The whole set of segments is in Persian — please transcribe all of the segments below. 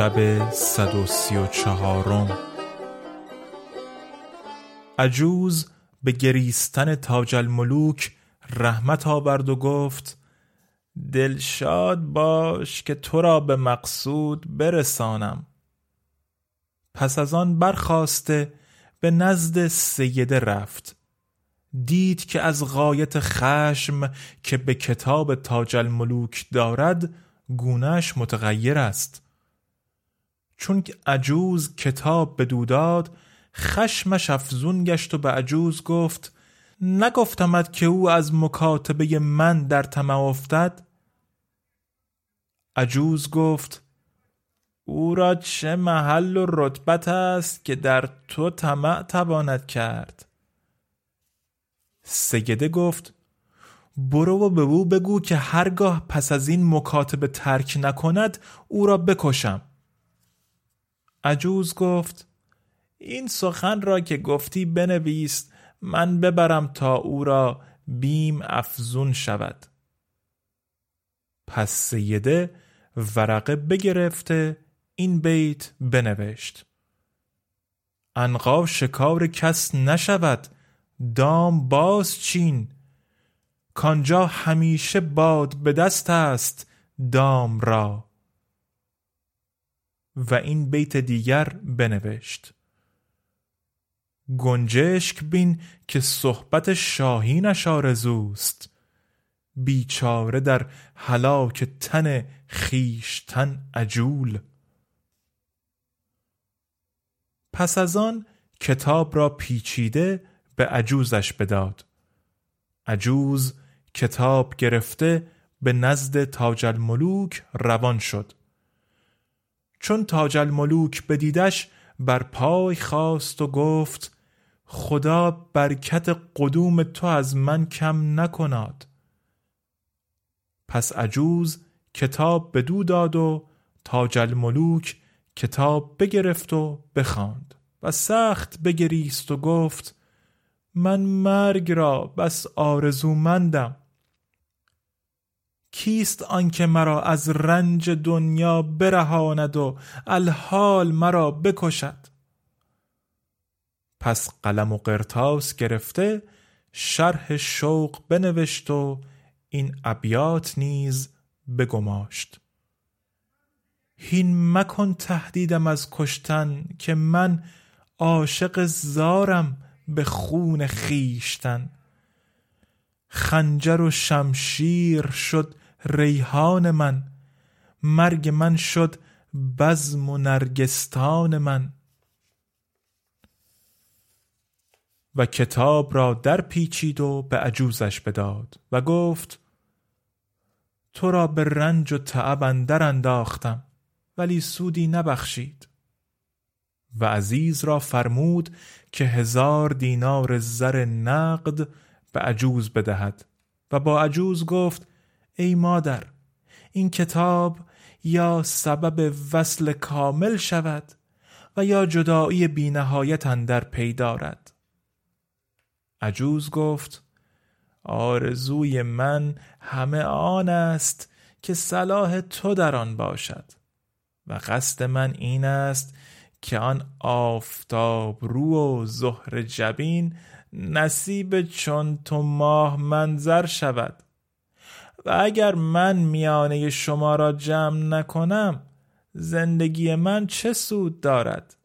شب صد و سی و چهارم. عجوز به گریستن تاج الملوک رحمت آورد و گفت دلشاد باش که تو را به مقصود برسانم. پس از آن برخواسته به نزد سیده رفت. دید که از غایت خشم که به کتاب تاج الملوک دارد گونهش متغیر است. چون عجوز کتاب به دوداد خشمش افزون گشت و به عجوز گفت نگفتمد که او از مکاتبه من در طمع افتد؟ عجوز گفت او را چه محل و رتبت است که در تو طمع تواند کرد؟ سیده گفت برو و به او بگو که هرگاه پس از این مکاتبه ترک نکند او را بکشم. عجوز گفت این سخن را که گفتی بنویس من ببرم تا او را بیم افزون شود. پس سیده ورقه بگرفته این بیت بنوشت. انقا شکار کس نشود دام باز چین. کانجا همیشه باد به دست است دام را. و این بیت دیگر بنوشت. گنجشک بین که صحبت شاهینش آرزوست بیچاره در هلاک تن خیشتن عجول. پس از آن کتاب را پیچیده به عجوزش بداد. عجوز کتاب گرفته به نزد تاج الملوک روان شد. چون تاج الملوک بدیدش بر پای خواست و گفت خدا برکت قدوم تو از من کم نکناد پس عجوز کتاب بدو داد و تاج الملوک کتاب بگرفت و بخواند و سخت بگریست و گفت من مرگ را بس آرزومندم. کیست آنکه مرا از رنج دنیا برهاند و الحال مرا بکشد؟ پس قلم و قرتاس گرفته شرح شوق بنوشت و این ابیات نیز بگماشت. هین مکن تهدیدم از کشتن که من عاشق زارم به خون خیشتن خنجر و شمشیر شد ریحان من. مرگ من شد بزم و نرگستان من. و کتاب را در پیچید و به عجوزش بداد و گفت تو را به رنج و تعب اندر انداختم ولی سودی نبخشید. و عزیز را فرمود که هزار دینار زر نقد به عجوز بدهد. و با عجوز گفت ای مادر این کتاب یا سبب وصل کامل شود و یا جدایی بینهایت اندر پی دارد. عجوز گفت آرزوی من همه آن است که صلاح تو در آن باشد و قصد من این است که آن آفتاب رو و زهر جبین نصیب چون تو ماه منظر شود. و اگر من میانه شما را جمع نکنم زندگی من چه سود دارد؟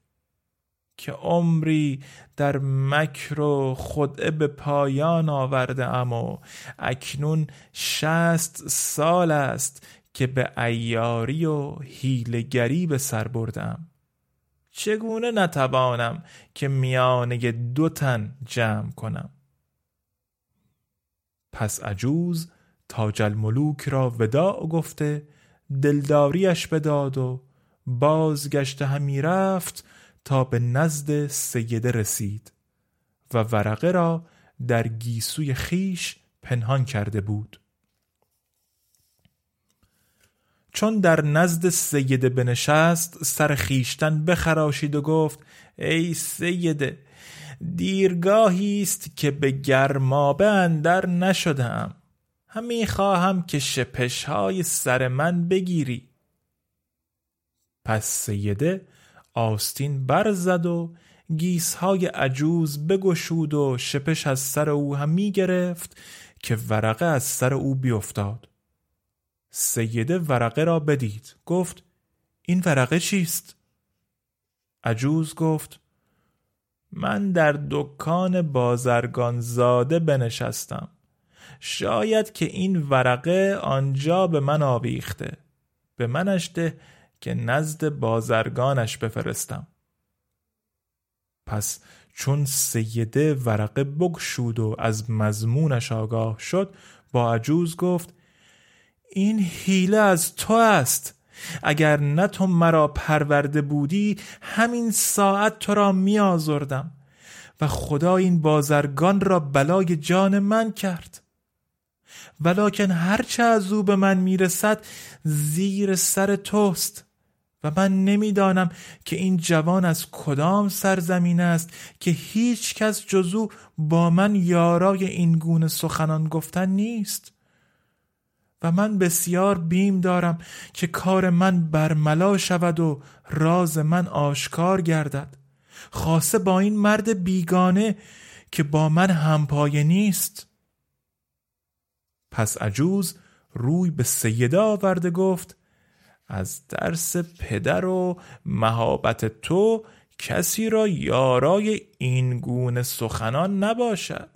که عمری در مکر و خدعه به پایان آورده ام و اکنون شست سال است که به ایاری و هیلگری به سر بردم. چگونه نتوانم که میانه دو تن جمع کنم؟ پس عجوز تاج الملوک را وداع گفته دلداریش بداد و بازگشت همی رفت تا به نزد سیده رسید و ورقه را در گیسوی خیش پنهان کرده بود. چون در نزد سیده بنشست سر خیشتن بخراشید و گفت ای سیده دیرگاهی است که به گرمابه اندر نشدم. همی خواهم که شپش های سر من بگیری. پس سیده آستین برزد و گیس های عجوز بگشود و شپش از سر او همی گرفت که ورقه از سر او بیفتاد. سیده ورقه را بدید. گفت این ورقه چیست؟ عجوز گفت من در دکان بازرگان زاده بنشستم. شاید که این ورقه آنجا به من آویخته. به منش ده که نزد بازرگانش بفرستم. پس چون سیده ورقه بگشود و از مضمونش آگاه شد با عجوز گفت این حیله از تو است. اگر نه تو مرا پرورده بودی همین ساعت تو را می آزردم. و خدا این بازرگان را بلای جان من کرد. ولیکن هرچه از او به من می‌رسد زیر سر توست. و من نمی‌دانم که این جوان از کدام سرزمین است که هیچ کس جزو با من یارای این گونه سخنان گفتن نیست. و من بسیار بیم دارم که کار من برملا شود و راز من آشکار گردد. خاصه با این مرد بیگانه که با من همپایه نیست. پس عجوز روی به سیده آورده گفت از درس پدر و مهابت تو کسی را یارای این گونه سخنان نباشد.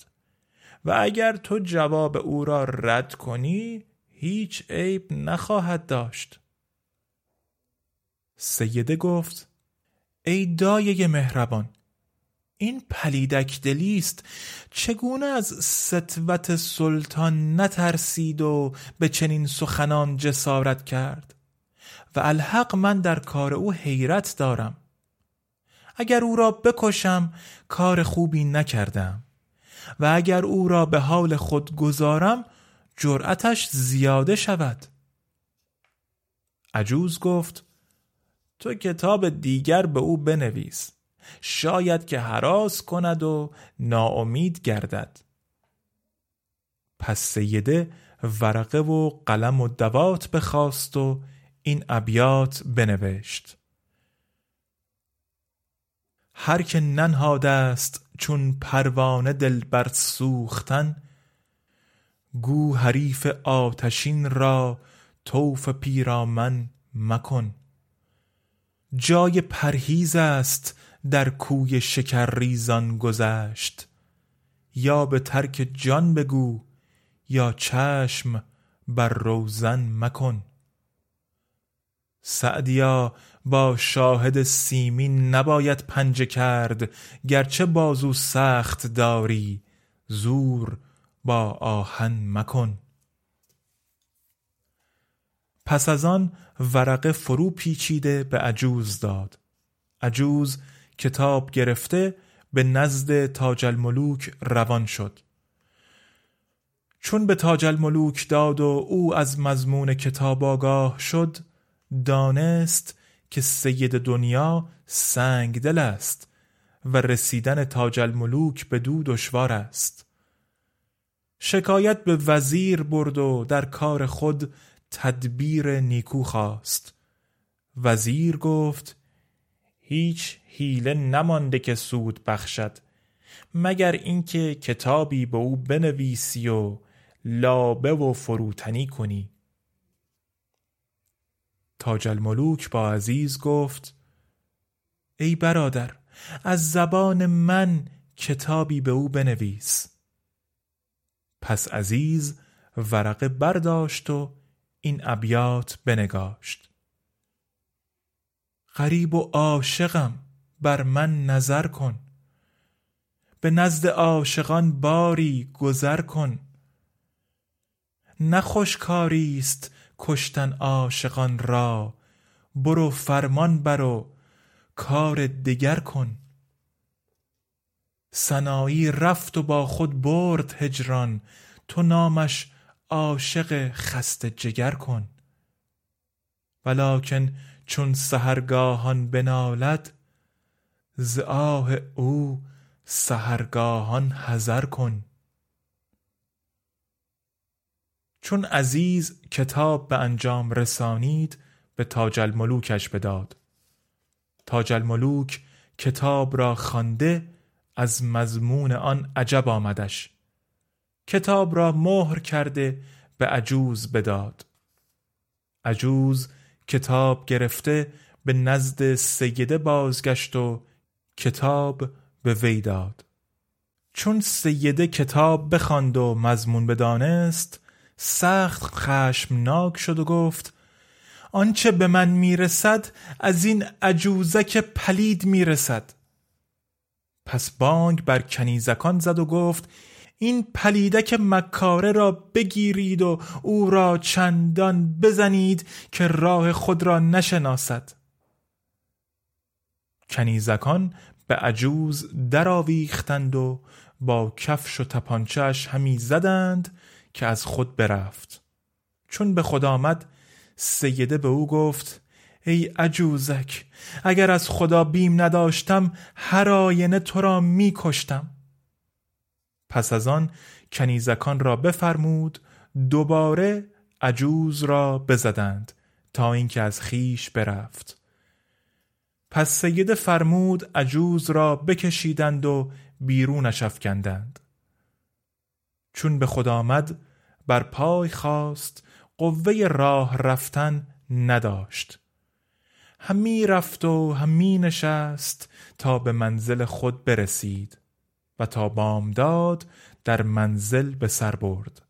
و اگر تو جواب او را رد کنی هیچ عیب نخواهد داشت. سیده گفت ای دایه مهربان این پلیدک دلیست چگونه از سطوت سلطان نترسید و به چنین سخنان جسارت کرد؟ و الحق من در کار او حیرت دارم. اگر او را بکشم کار خوبی نکردم. و اگر او را به حال خود گذارم جرأتش زیاده شود. عجوز گفت تو کتاب دیگر به او بنویس. شاید که حراس کند و ناامید گردد. پس سیده ورقه و قلم و دوات بخواست و این ابیات بنوشت. هر که ننهاده است چون پروانه دل بر سوختن گو حریف آتشین را توف پیرامن مکن. جای پرهیز است در کوی شکرریزان گذشت. یا به ترک جان بگو یا چشم بر روزن مکن. سعدیا با شاهد سیمین نباید پنجه کرد گرچه بازو سخت داری زور با آهن مکن. پس از آن ورقه فرو پیچیده به عجوز داد. عجوز کتاب گرفته به نزد تاج الملوک روان شد. چون به تاج الملوک داد و او از مضمون کتاب آگاه شد دانست که سید دنیا سنگ دل است و رسیدن تاج الملوک به دو دشوار است. شکایت به وزیر برد و در کار خود تدبیر نیکو خواست. وزیر گفت هیچ حیله نمانده که سود بخشد مگر اینکه کتابی به او بنویسی و لابه و فروتنی کنی. تاج الملوک با عزیز گفت ای برادر از زبان من کتابی به او بنویس. پس عزیز ورقه برداشت و این ابیات بنگاشت. غریب و عاشقم بر من نظر کن. به نزد عاشقان باری گذر کن. نخوش کاری است کشتن عاشقان را برو فرمان برو کار دگر کن. سنایی رفت و با خود برد هجران تو نامش عاشق خست جگر کن. ولکن چون سهرگاهان بنالد ز آه او سهرگاهان حذر کن. چون عزیز کتاب به انجام رسانید به تاج الملوکش بداد. تاج الملوک کتاب را خوانده از مضمون آن عجب آمدش. کتاب را مهر کرده به عجوز بداد. عجوز کتاب گرفته به نزد سیده بازگشت و کتاب به وی داد. چون سیده کتاب بخواند و مضمون بدانست سخت خشمناک شد و گفت آنچه به من می‌رسد از این عجوزک پلید می‌رسد. پس بانگ بر کنیزکان زد و گفت این پلیدک مکاره را بگیرید و او را چندان بزنید که راه خود را نشناسد. کنیزکان به عجوز درآویختند و با کفش و تپانچهش همی زدند که از خود برفت. چون به خود آمد سیده به او گفت ای عجوزک اگر از خدا بیم نداشتم هر آینه تو را می کشتم. پس از آن کنیزکان را بفرمود دوباره عجوز را بزدند تا اینکه از خیش برفت. پس سید فرمود عجوز را بکشیدند و بیرونش افکندند چون به خود آمد بر پای خواست قوه راه رفتن نداشت. همی رفت و همی نشست تا به منزل خود برسید. و تا بامداد در منزل به سر برد.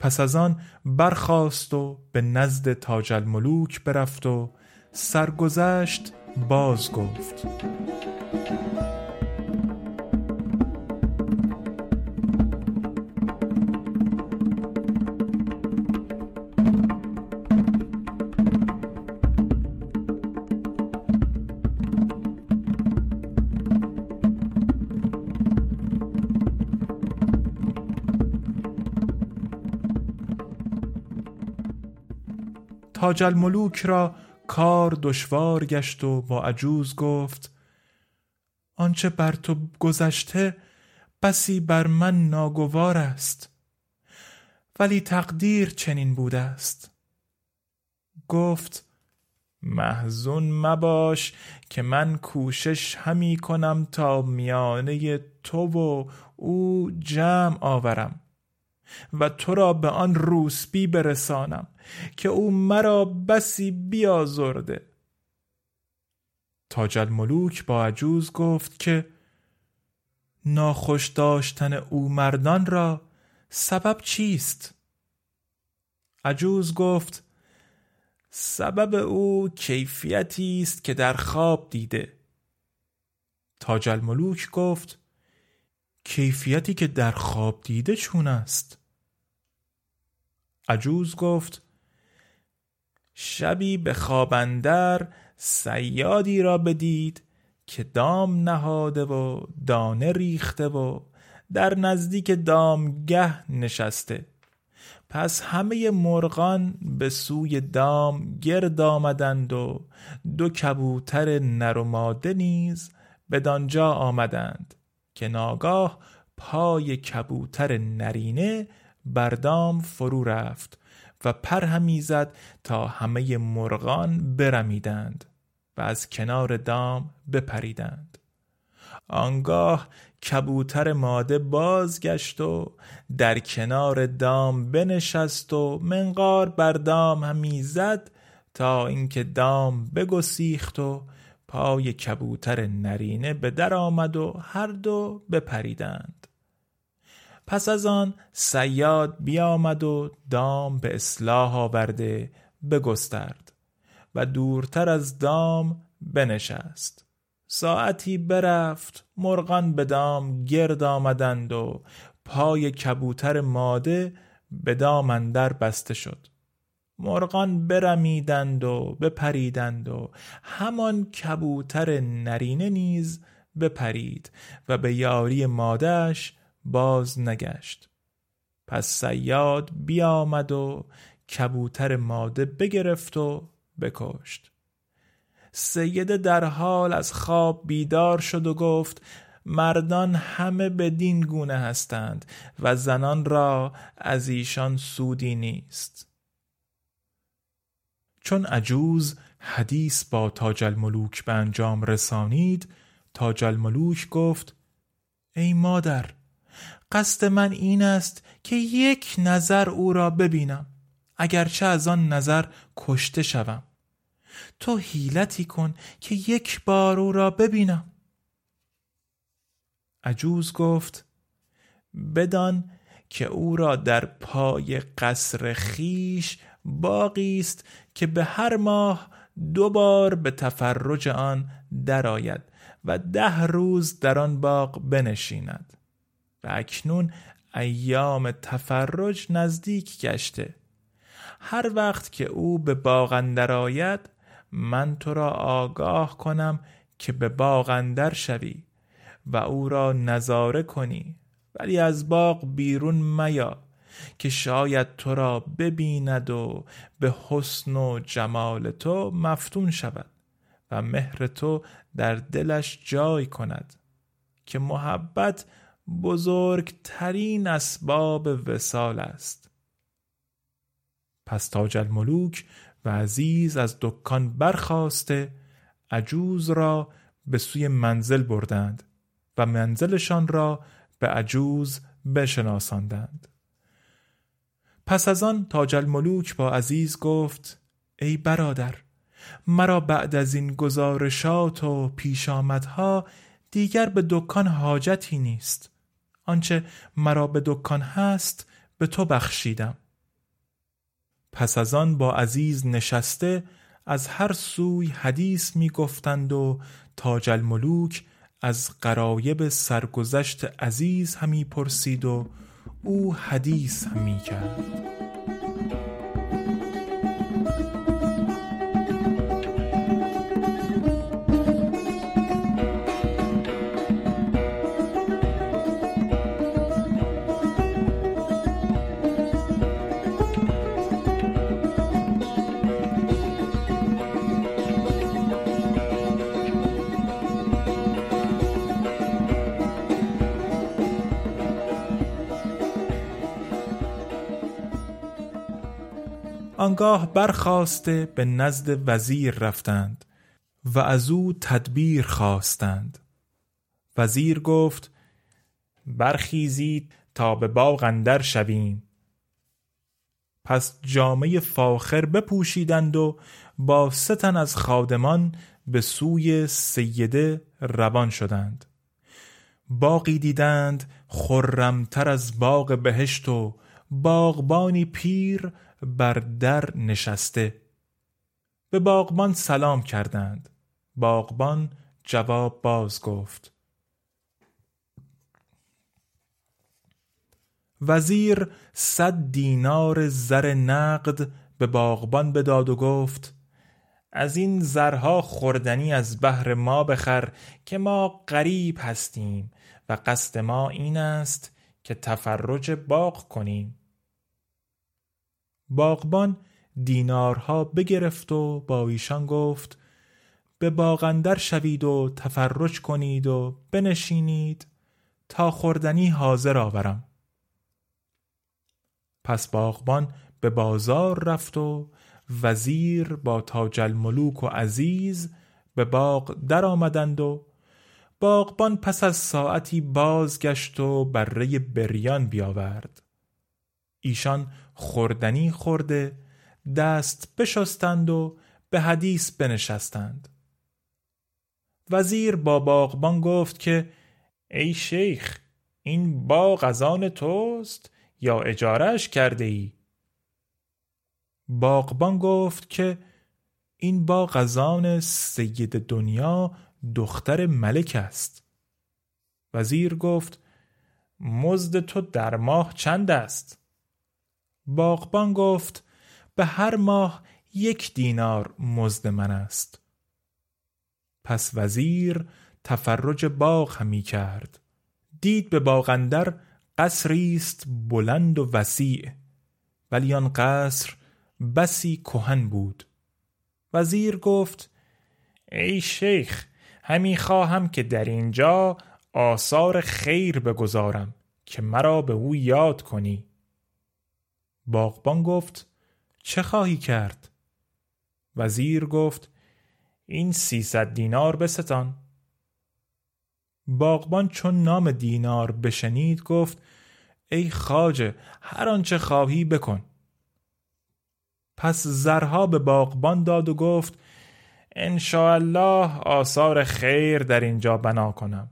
پس از آن برخاست و به نزد تاج الملوک برفت و سرگذشت باز گفت تاج الملوک را کار دشوار گشت و با عجوز گفت آنچه بر تو گذشته بسی بر من ناگوار است ولی تقدیر چنین بوده است. گفت محزون مباش که من کوشش همی کنم تا میانه تو و او جمع آورم و تو را به آن روسبی برسانم. که او مرا بسی بیازرده. تاج الملوک با عجوز گفت که ناخوش داشتن او مردان را سبب چیست؟ عجوز گفت سبب او کیفیتی است که در خواب دیده. تاج الملوک گفت کیفیتی که در خواب دیده چون است؟ عجوز گفت شبی به خوابندر سیادی را بدید که دام نهاده و دانه ریخته و در نزدیک دامگه نشسته. پس همه مرغان به سوی دام گرد آمدند و دو کبوتر نر و ماده نیز بدانجا آمدند که ناگاه پای کبوتر نرینه بر دام فرو رفت و پر همی زد تا همه مرغان برمیدند و از کنار دام بپریدند. آنگاه کبوتر ماده بازگشت و در کنار دام بنشست و منقار بر دام همی زد تا اینکه دام بگسیخت و پای کبوتر نرینه به در آمد و هر دو بپریدند. پس از آن سیاد بیامد و دام به اصلاح آورده بگسترد و دورتر از دام بنشست. ساعتی برفت مرغان به دام گرد آمدند و پای کبوتر ماده به دام اندر بسته شد. مرغان برمیدند و بپریدند و همان کبوتر نرینه نیز بپرید و به یاری مادهش باز نگشت. پس سیاد بیامد و کبوتر ماده بگرفت و بکشت. سیده در حال از خواب بیدار شد و گفت مردان همه بدین گونه هستند و زنان را از ایشان سودی نیست. چون عجوز حدیث با تاج الملوک به انجام رسانید تاج الملوک گفت ای مادر قصد من این است که یک نظر او را ببینم اگرچه از آن نظر کشته شوم. تو حیلتی کن که یک بار او را ببینم. عجوز گفت بدان که او را در پای قصر خیش باقی است که به هر ماه دو بار به تفرج آن درآید و ده روز در آن باغ بنشیند. اکنون ایام تفرج نزدیک گشته. هر وقت که او به باغ اندر آید من تو را آگاه کنم که به باغ اندر شوی و او را نظاره کنی. ولی از باغ بیرون میا که شاید تو را ببیند و به حسن و جمال تو مفتون شود و مهر تو در دلش جای کند. که محبت بزرگترین اسباب وسال است. پس تاج الملوک و عزیز از دکان برخواسته عجوز را به سوی منزل بردند و منزلشان را به عجوز بشناساندند. پس از آن تاج الملوک با عزیز گفت ای برادر مرا بعد از این گزارشات و پیشامدها دیگر به دکان حاجتی نیست. آنچه مرا به دکان هست به تو بخشیدم. پس از آن با عزیز نشسته از هر سوی حدیث می گفتند و تاج الملوک از قرایب سرگذشت عزیز همی پرسید و او حدیث همی کرد. آنگاه برخواسته به نزد وزیر رفتند و از او تدبیر خواستند. وزیر گفت برخیزید تا به باغ اندر شویم. پس جامعه فاخر بپوشیدند و با ستن از خادمان به سوی سیده روان شدند. باقی دیدند خرمتر از باغ بهشت و باغبانی پیر بر در نشسته. به باغبان سلام کردند. باغبان جواب باز گفت. وزیر صد دینار زر نقد به باغبان بداد و گفت از این زرها خوردنی از بهر ما بخر که ما غریب هستیم و قصد ما این است که تفرج باغ کنیم. باغبان دینارها بگرفت و با ایشان گفت به باغندر شوید و تفرج کنید و بنشینید تا خوردنی حاضر آورم. پس باغبان به بازار رفت و وزیر با تاج الملوک و عزیز به باغ در آمدند و باغبان پس از ساعتی بازگشت و بره بریان بیاورد. ایشان خوردنی خورده دست بشستند و به حدیث بنشستند. وزیر با باغبان گفت که ای شیخ این باغ از آن توست یا اجارش کرده ای؟ باغبان گفت که این باغ از آن سید دنیا دختر ملک است. وزیر گفت مزد تو در ماه چند است؟ باغبان گفت به هر ماه یک دینار مزد من است. پس وزیر تفرج باغ همی کرد. دید به باغندر قصری است بلند و وسیع ولی آن قصر بسی کهن بود. وزیر گفت ای شیخ همی خواهم که در اینجا آثار خیر بگذارم که مرا به او یاد کنی. باغبان گفت چه خواهی کرد؟ وزیر گفت این سیصد دینار بستان. باغبان چون نام دینار بشنید گفت ای خاجه هر آنچه خواهی بکن. پس زرها به باغبان داد و گفت الله آثار خیر در اینجا بنا کنم.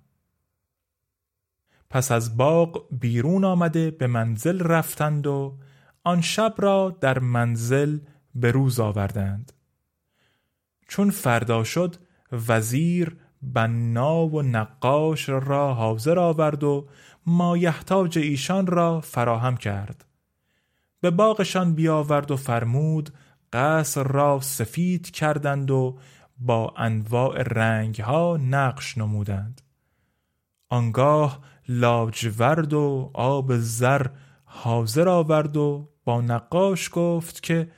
پس از باغ بیرون آمده به منزل رفتند و آن شب را در منزل به روز آوردند. چون فردا شد وزیر بنا و نقاش را حاضر آورد و مایحتاج ایشان را فراهم کرد. به باغشان بیاورد و فرمود قصر را سفید کردند و با انواع رنگ ها نقش نمودند. آنگاه لاجورد و آب زر حاضر آورد و با نقاش گفت که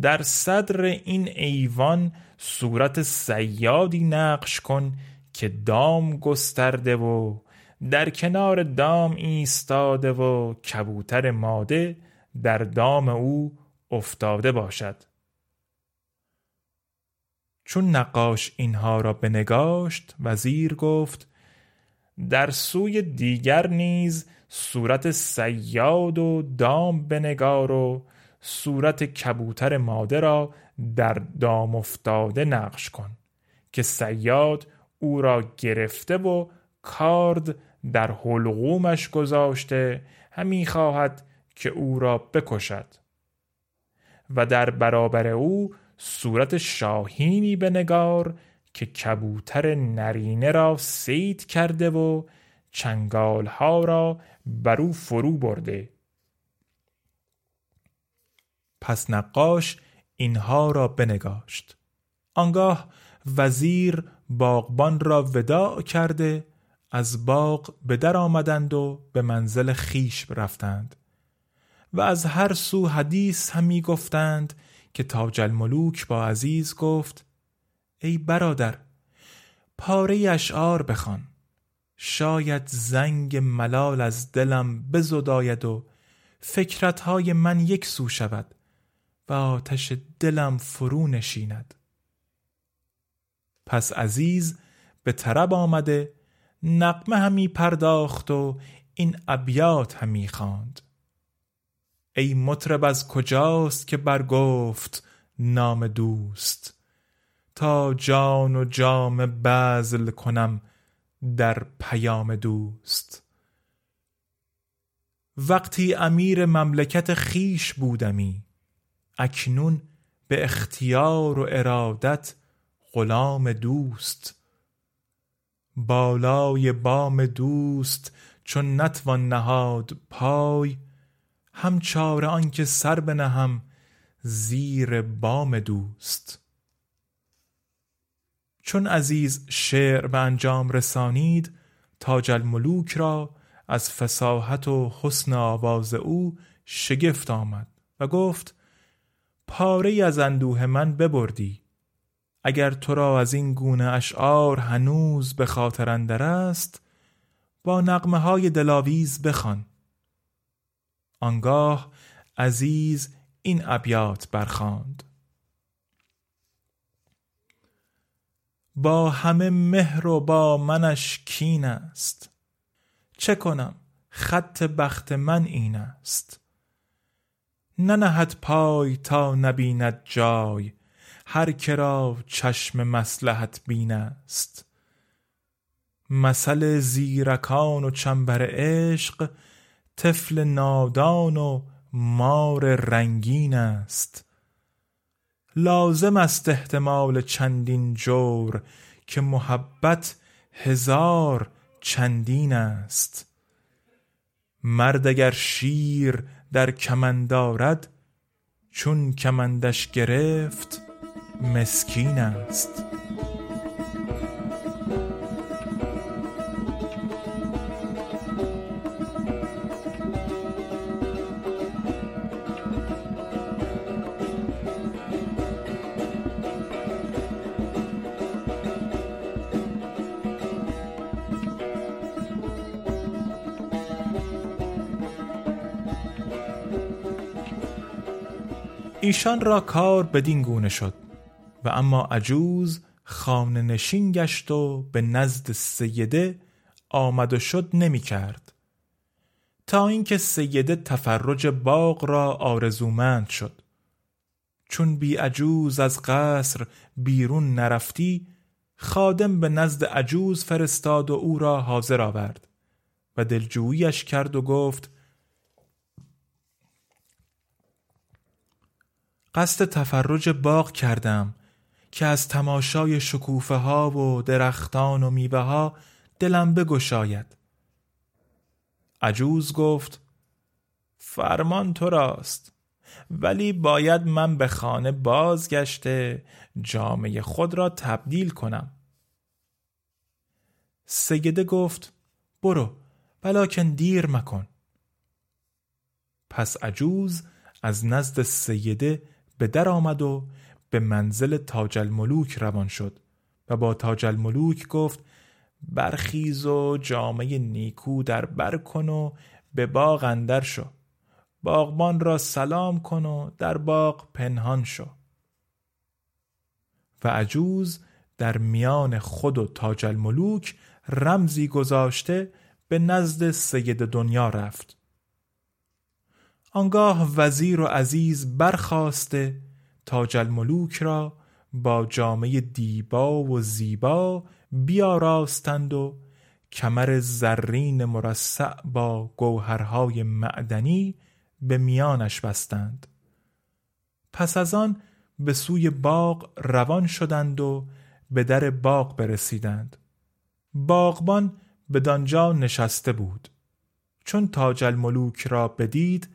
در صدر این ایوان صورت سیادی نقش کن که دام گسترده و در کنار دام ایستاده و کبوتر ماده در دام او افتاده باشد. چون نقاش اینها را بنگاشت وزیر گفت در سوی دیگر نیز صورت سیاد و دام بنگار و صورت کبوتر ماده را در دام افتاده نقش کن که سیاد او را گرفته و کارد در حلقومش گذاشته همی خواهد که او را بکشد. و در برابر او صورت شاهینی بنگار که کبوتر نرینه را سید کرده و چنگالها را بر او فرو برده. پس نقاش اینها را بنگاشت. آنگاه وزیر باغبان را وداع کرده از باغ به در آمدند و به منزل خیش رفتند. و از هر سو حدیث همی گفتند که تاج الملوک با عزیز گفت ای برادر پاره اشعار بخوان. شاید زنگ ملال از دلم بزداید و فکرتهای من یک سو شود و آتش دلم فرو نشیند. پس عزیز به طرب آمده نقمه همی پرداخت و این ابیات همی خواند. ای مطرب از کجاست که برگفت نام دوست؟ تا جان و جام بذل کنم در پیام دوست. وقتی امیر مملکت خیش بودمی اکنون به اختیار و ارادت غلام دوست. بالای بام دوست چون نتوان نهاد پای هم چاره آنکه سر بنهم زیر بام دوست. چون عزیز شعر به انجام رسانید تاج الملوک را از فساحت و حسن آواز او شگفت آمد و گفت پاره از اندوه من ببردی. اگر تو را از این گونه اشعار هنوز به خاطر اندر است با نقمه های دلاویز بخوان. آنگاه عزیز این ابیات برخاند. با همه مهر و با منش کین است. چه کنم؟ خط بخت من این است. ننهد پای تا نبیند جای. هر کرا چشم مسلحت بین است. مثل زیرکان و چنبر عشق طفل نادان و مار رنگین است. لازم است احتمال چندین جور که محبت هزار چندین است. مرد اگر شیر در کمند دارد چون کمندش گرفت مسکین است. ایشان را کار بدین گونه شد و اما عجوز خانه نشین گشت و به نزد سیده آمد و شد نمی کرد. تا اینکه سیده تفرج باغ را آرزومند شد. چون بی عجوز از قصر بیرون نرفتی خادم به نزد عجوز فرستاد و او را حاضر آورد و دلجوییش کرد و گفت قصد تفرج باغ کردم که از تماشای شکوفه ها و درختان و میوه ها دلم بگشاید. عجوز گفت فرمان تو راست ولی باید من به خانه بازگشته جامعه خود را تبدیل کنم. سیده گفت برو ولیکن دیر مکن. پس عجوز از نزد سیده به در آمد و به منزل تاج الملوک روان شد و با تاج الملوک گفت برخیز و جامعه نیکو در بر کن و به باغ اندر شو. باغبان را سلام کن و در باغ پنهان شو. و عجوز در میان خود و تاج الملوک رمزی گذاشته به نزد سید دنیا رفت. آنگاه وزیر و عزیز برخواسته تاج الملوک را با جامعه دیبا و زیبا بیاراستند و کمر زرین مرصع با گوهرهای معدنی به میانش بستند. پس از آن به سوی باغ روان شدند و به در باغ برسیدند. باغبان به دانجا نشسته بود. چون تاج الملوک را بدید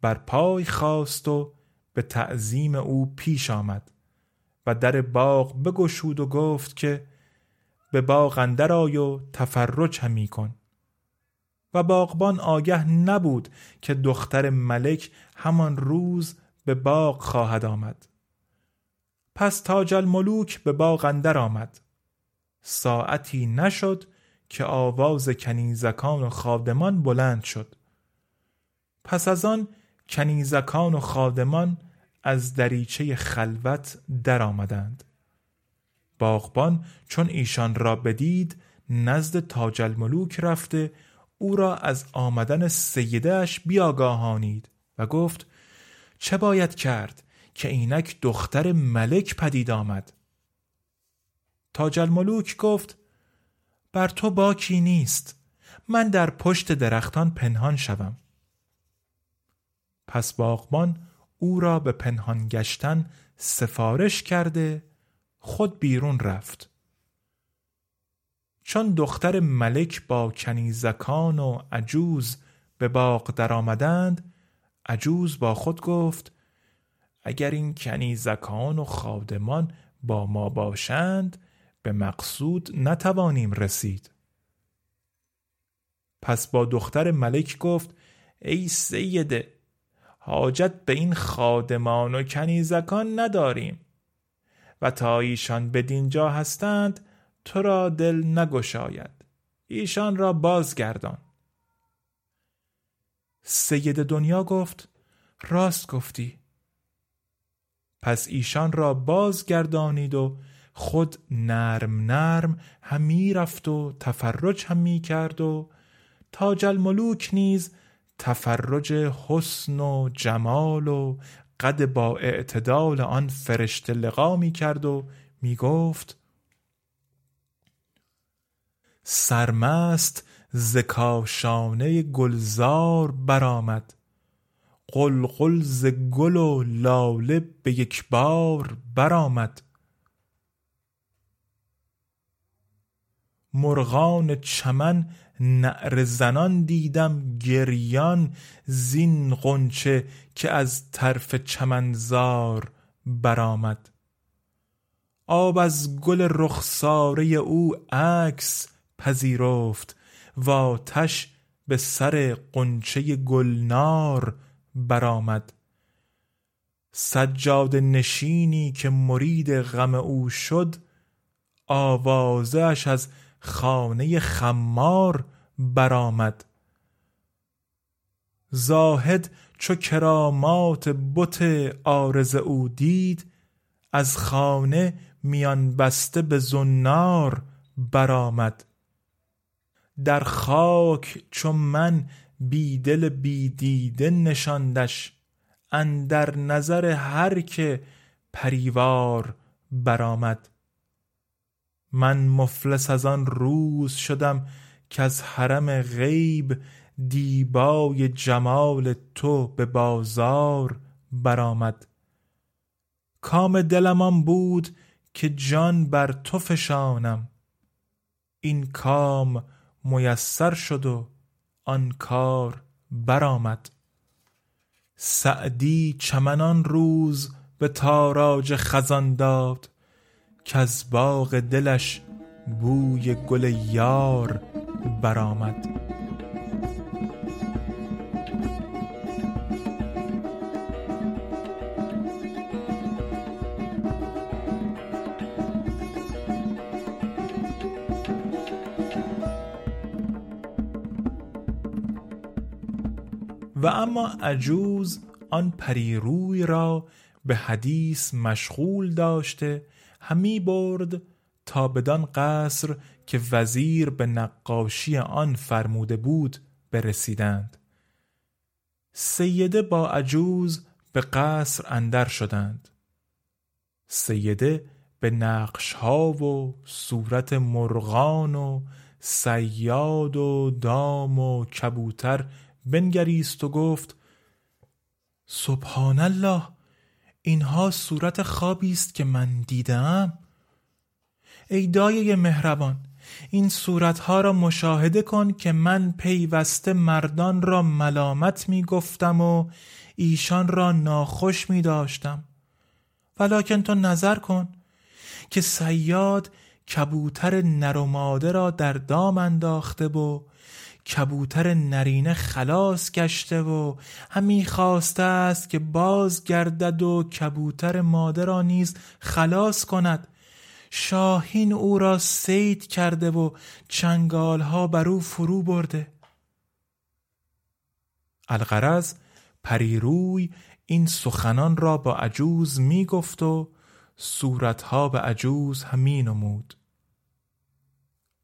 بر پای خواست و به تعظیم او پیش آمد و در باغ بگشود و گفت که به باغ اندر آی و تفرج همی کن. و باغبان آگه نبود که دختر ملک همان روز به باغ خواهد آمد. پس تاج الملوک به باغ اندر آمد. ساعتی نشد که آواز کنیزکان و خادمان بلند شد. پس از آن کنیزکان و خادمان از دریچه خلوت در آمدند باغبان چون ایشان را بدید نزد تاج الملوک رفته او را از آمدن سیدهش بیاگاهانید و گفت چه باید کرد که اینک دختر ملک پدید آمد؟ تاج الملوک گفت بر تو باکی نیست من در پشت درختان پنهان شوم. پس باغبان او را به پنهان گشتن سفارش کرده خود بیرون رفت. چون دختر ملک با کنیزکان و عجوز به باغ درآمدند عجوز با خود گفت اگر این کنیزکان و خادمان با ما باشند به مقصود نتوانیم رسید. پس با دختر ملک گفت ای سیده حاجت به این خادمان و کنیزکان نداریم. و تا ایشان به دینجا هستند تو را دل نگشاید. ایشان را بازگردان. سید دنیا گفت راست گفتی. پس ایشان را بازگردانید و خود نرم نرم همی رفت و تفرج هم می کرد و تاج الملوک نیز تفرج حسن و جمال و قد با اعتدال آن فرشته لقا می کرد و می گفت سرمست زکاشانه گلزار برآمد. قلقل ز گل و لاله به یک بار برآمد. مرغان چمن نعر زنان دیدم گریان زین غنچه که از طرف چمنزار برآمد. آب از گل رخساره او عکس پذیرفت و آتش به سر غنچه گلنار برآمد. سجاد نشینی که مرید غم او شد آوازه اش از خانه خمار برآمد. زاهد چو کرامات بت عارض او دید از خانه میان بسته به زنار برآمد. در خاک چو من بی دل بی دیده نشاندش اندر نظر هر که پریوار برآمد. من مفلس از آن روز شدم که از حرم غیب دیبای جمال تو به بازار برآمد. کام دلم آن بود که جان بر تو فشانم. این کام میسر شد و آن کار برآمد. سعدی چمنان روز به تاراج خزان داد. از باغ دلش بوی گل یار برآمد. و اما عجوز آن پریروی را به حدیث مشغول داشته همی برد تا بدان قصر که وزیر به نقاشی آن فرموده بود برسیدند. سیده با عجوز به قصر اندر شدند. سیده به نقش ها و صورت مرغان و سیاد و دام و کبوتر بنگریست و گفت سبحان الله! اینها صورت خوابی است که من دیدم. ای دایه مهربان این صورتها را مشاهده کن که من پیوسته مردان را ملامت می گفتم و ایشان را ناخوش می داشتم ولیکن تو نظر کن که سیاد کبوتر نر را در دام انداخته و کبوتر نرینه خلاص گشته و همی خواسته است که باز گردد و کبوتر ماده را نیز خلاص کند. شاهین او را سید کرده و چنگال ها بر او فرو برده. الغرض پریروی این سخنان را با عجوز می گفت و صورتها به عجوز همی نمود.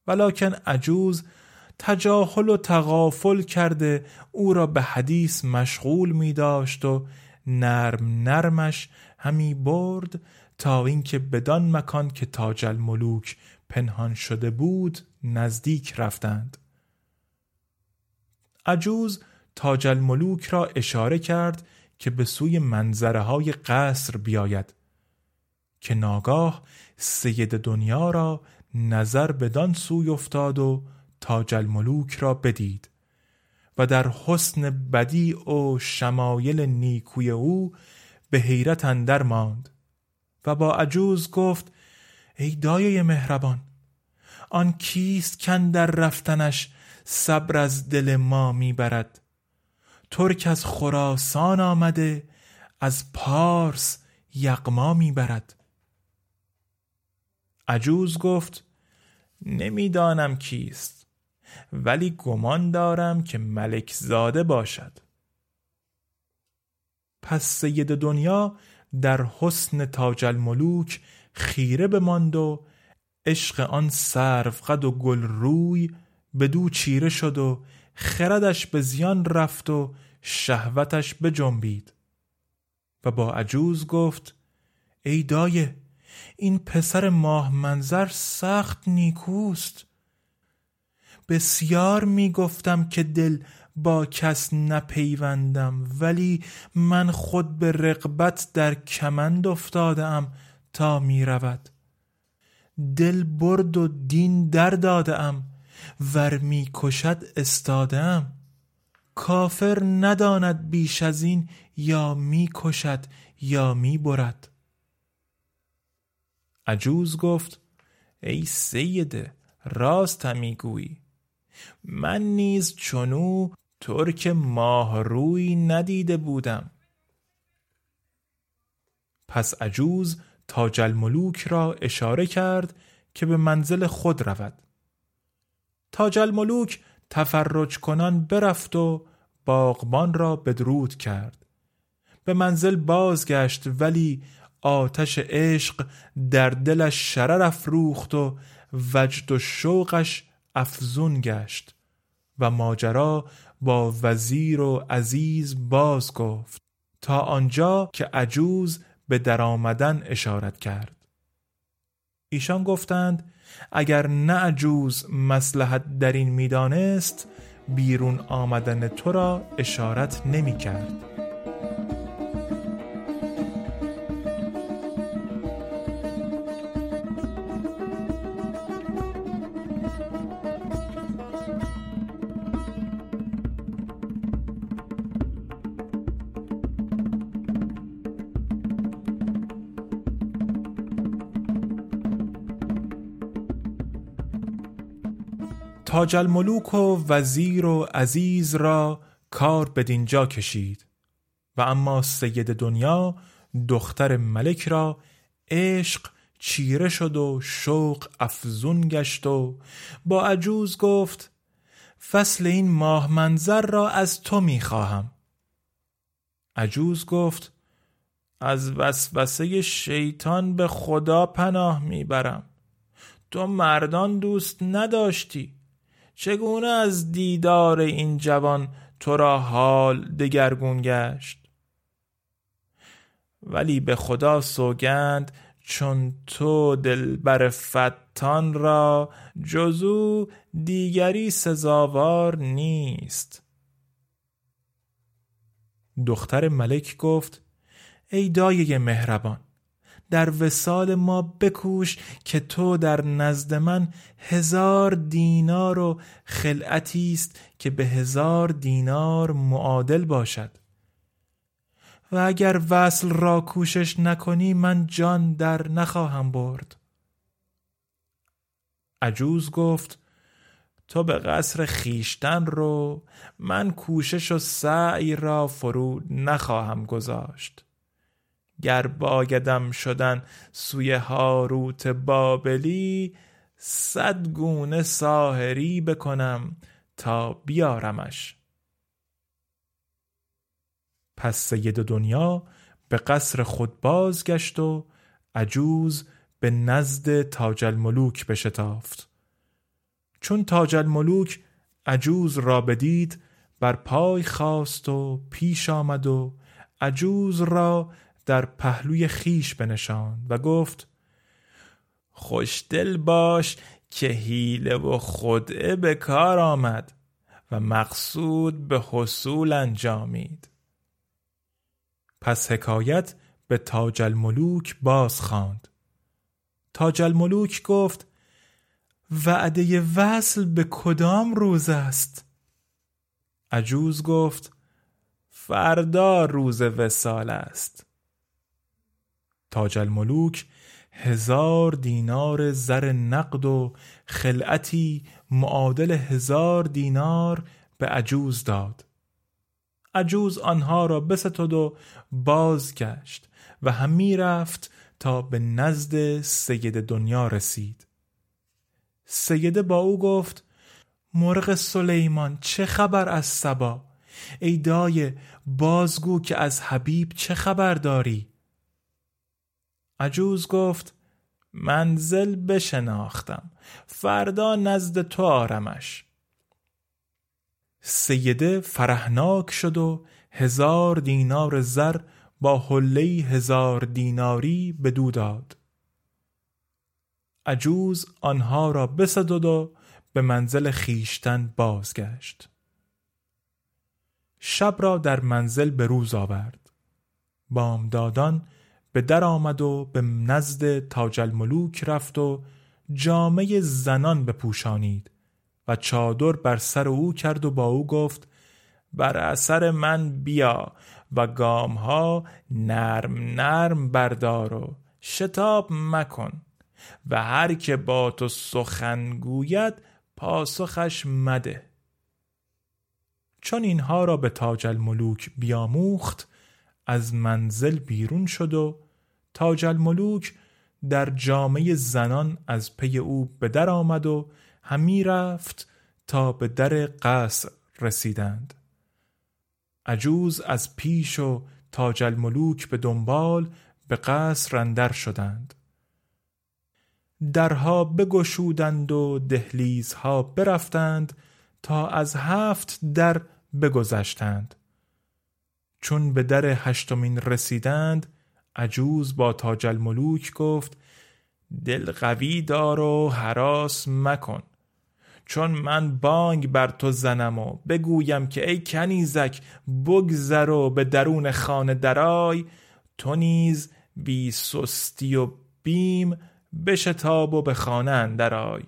ولیکن عجوز تجاهل و تغافل کرده او را به حدیث مشغول می داشت و نرم نرمش همی برد تا اینکه بدان مکان که تاج الملوک پنهان شده بود نزدیک رفتند. عجوز تاج الملوک را اشاره کرد که به سوی منظره های قصر بیاید که ناگاه سید دنیا را نظر بدان سوی افتاد و تاج الملوک را بدید و در حسن بدیع و شمایل نیکوی او به حیرت اندر ماند و با عجوز گفت ای دایه مهربان آن کیست کن در رفتنش صبر از دل ما می‌برد؟ ترک از خراسان آمده از پارس یقما می‌برد. عجوز گفت نمی‌دانم کیست. ولی گمان دارم که ملک زاده باشد. پس سید دنیا در حسن تاج الملوک خیره بماند و عشق آن سرو قد و گل روی بدو چیره شد و خردش به زیان رفت و شهوتش بجنبید. و با عجوز گفت ای دایه این پسر ماه منظر سخت نیکوست. بسیار می گفتم که دل با کس نپیوندم ولی من خود به رقبت در کمند افتادم تا می رود دل برد و دین در دادم ور می کشد استادم کافر نداند بیش از این یا می کشد یا می برد عجوز گفت ای سیده راست می‌گویی من نیز چونو ترک ماه روی ندیده بودم. پس عجوز تاج الملوک را اشاره کرد که به منزل خود رود. تاج الملوک تفرج کنان برفت و باغبان را بدرود کرد. به منزل بازگشت ولی آتش عشق در دلش شرر افروخت و وجد و شوقش افزون گشت و ماجرا با وزیر و عزیز باز گفت تا آنجا که عجوز به درآمدن اشارت کرد. ایشان گفتند اگر نه عجوز مسلحت در این می‌دانست بیرون آمدن تو را اشارت نمی کرد تاج الملوک و وزیر و عزیز را کار بدینجا کشید. و اما سید دنیا دختر ملک را عشق چیره شد و شوق افزون گشت و با عجوز گفت فصل این ماه منظر را از تو می خواهم. عجوز گفت از وسوسه شیطان به خدا پناه می‌برم تو مردان دوست نداشتی. چگونه از دیدار این جوان تو را حال دگرگون گشت؟ ولی به خدا سوگند چون تو دلبر فتان را جزو دیگری سزاوار نیست. دختر ملک گفت ای دایه مهربان در وسال ما بکوش که تو در نزد من هزار دینار و خلعتی است که به هزار دینار معادل باشد. و اگر وصل را کوشش نکنی من جان در نخواهم برد. عجوز گفت تو به قصر خیشتن رو من کوشش و سعی را فرو نخواهم گذاشت. گر بایدم شدن سوی هاروت بابلی صد گونه ساهری بکنم تا بیارمش. پس سید دنیا به قصر خود بازگشت و عجوز به نزد تاج الملوک بشتافت. چون تاج الملوک عجوز را بدید بر پای خواست و پیش آمد و عجوز را در پهلوی خیش بنشاند و گفت خوشدل باش که حیله و خدعه به کار آمد و مقصود به حصول انجامید پس حکایت به تاج الملوک باز خواند. تاج الملوک گفت وعده وصل به کدام روز است؟ عجوز گفت فردا روز وسال است تاج الملوک هزار دینار زر نقد و خلعتی معادل هزار دینار به عجوز داد. عجوز آنها را بستد و بازگشت و همی رفت تا به نزد سید دنیا رسید. سیده با او گفت مرغ سلیمان چه خبر از سبا ای دای بازگو که از حبیب چه خبر داری؟ عجوز گفت منزل بشناختم. فردا نزد تو آرمش. سیده فرهناک شد و هزار دینار زر با حله هزار دیناری به داد. عجوز آنها را بسدد و به منزل خیشتن بازگشت. شب را در منزل به روز آورد. بامدادان به در آمد و به نزد تاج الملوک رفت و جامعه زنان بپوشانید و چادر بر سر او کرد و با او گفت بر اثر من بیا و گامها نرم نرم بردار و شتاب مکن و هر که با تو سخن گوید پاسخش مده. چون اینها را به تاج الملوک بیاموخت از منزل بیرون شد و تاج الملوک در جامعه زنان از پی او به در آمد و همی رفت تا به در قصر رسیدند. عجوز از پیش و تاج الملوک به دنبال به قصر اندر شدند. درها بگشودند و دهلیزها برفتند تا از هفت در بگذشتند. چون به در هشتمین رسیدند عجوز با تاج الملوک گفت دل قوی دار و حراس مکن چون من بانگ بر تو زنم و بگویم که ای کنیزک بگذر و به درون خانه درای تو نیز بی سستی و بیم بشتاب و به خانه اندرای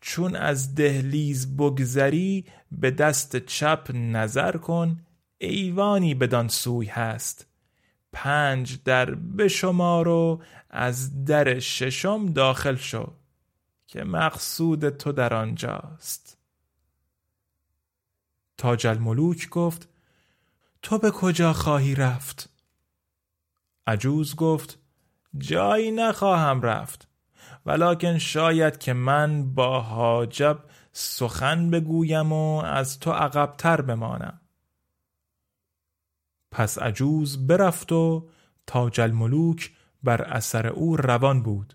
چون از دهلیز بگذری به دست چپ نظر کن ایوانی بدان سوی هست. پنج در بشمار و از در ششم داخل شو که مقصود تو در آنجاست. تاج الملوک گفت تو به کجا خواهی رفت؟ عجوز گفت جایی نخواهم رفت ولکن شاید که من با حاجب سخن بگویم و از تو عقبتر بمانم. پس عجوز برفت و تاج الملوک بر اثر او روان بود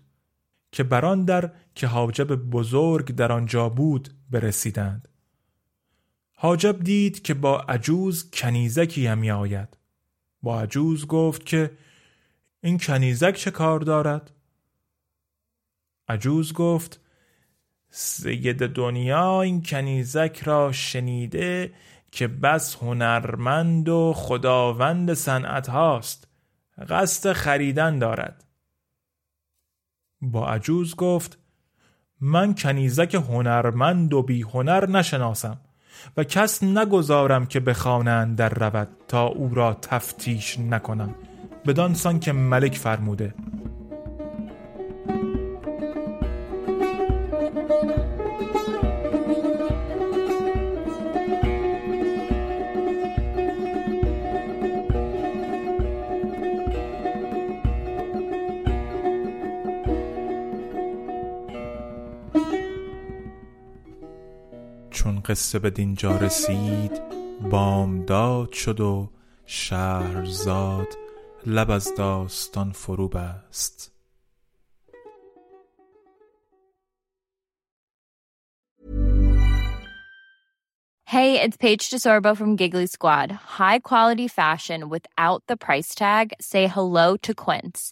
که بران در که حاجب بزرگ در آنجا بود برسیدند حاجب دید که با عجوز کنیزکی همی آید با عجوز گفت که این کنیزک چه کار دارد؟ عجوز گفت سید دنیا این کنیزک را شنیده که بس هنرمند و خداوند صنعت هاست قصد خریدن دارد. با عجوز گفت من کنیزک هنرمند و بی هنر نشناسم و کس نگذارم که بخوانند در رود تا او را تفتیش نکنم بدان سان که ملک فرموده. قصه به دینجا رسید بامداد شد و شهرزاد لب از داستان فرو بست Hey, it's Paige DeSorbo from Giggly Squad. High quality fashion without the price tag. Say hello to Quince.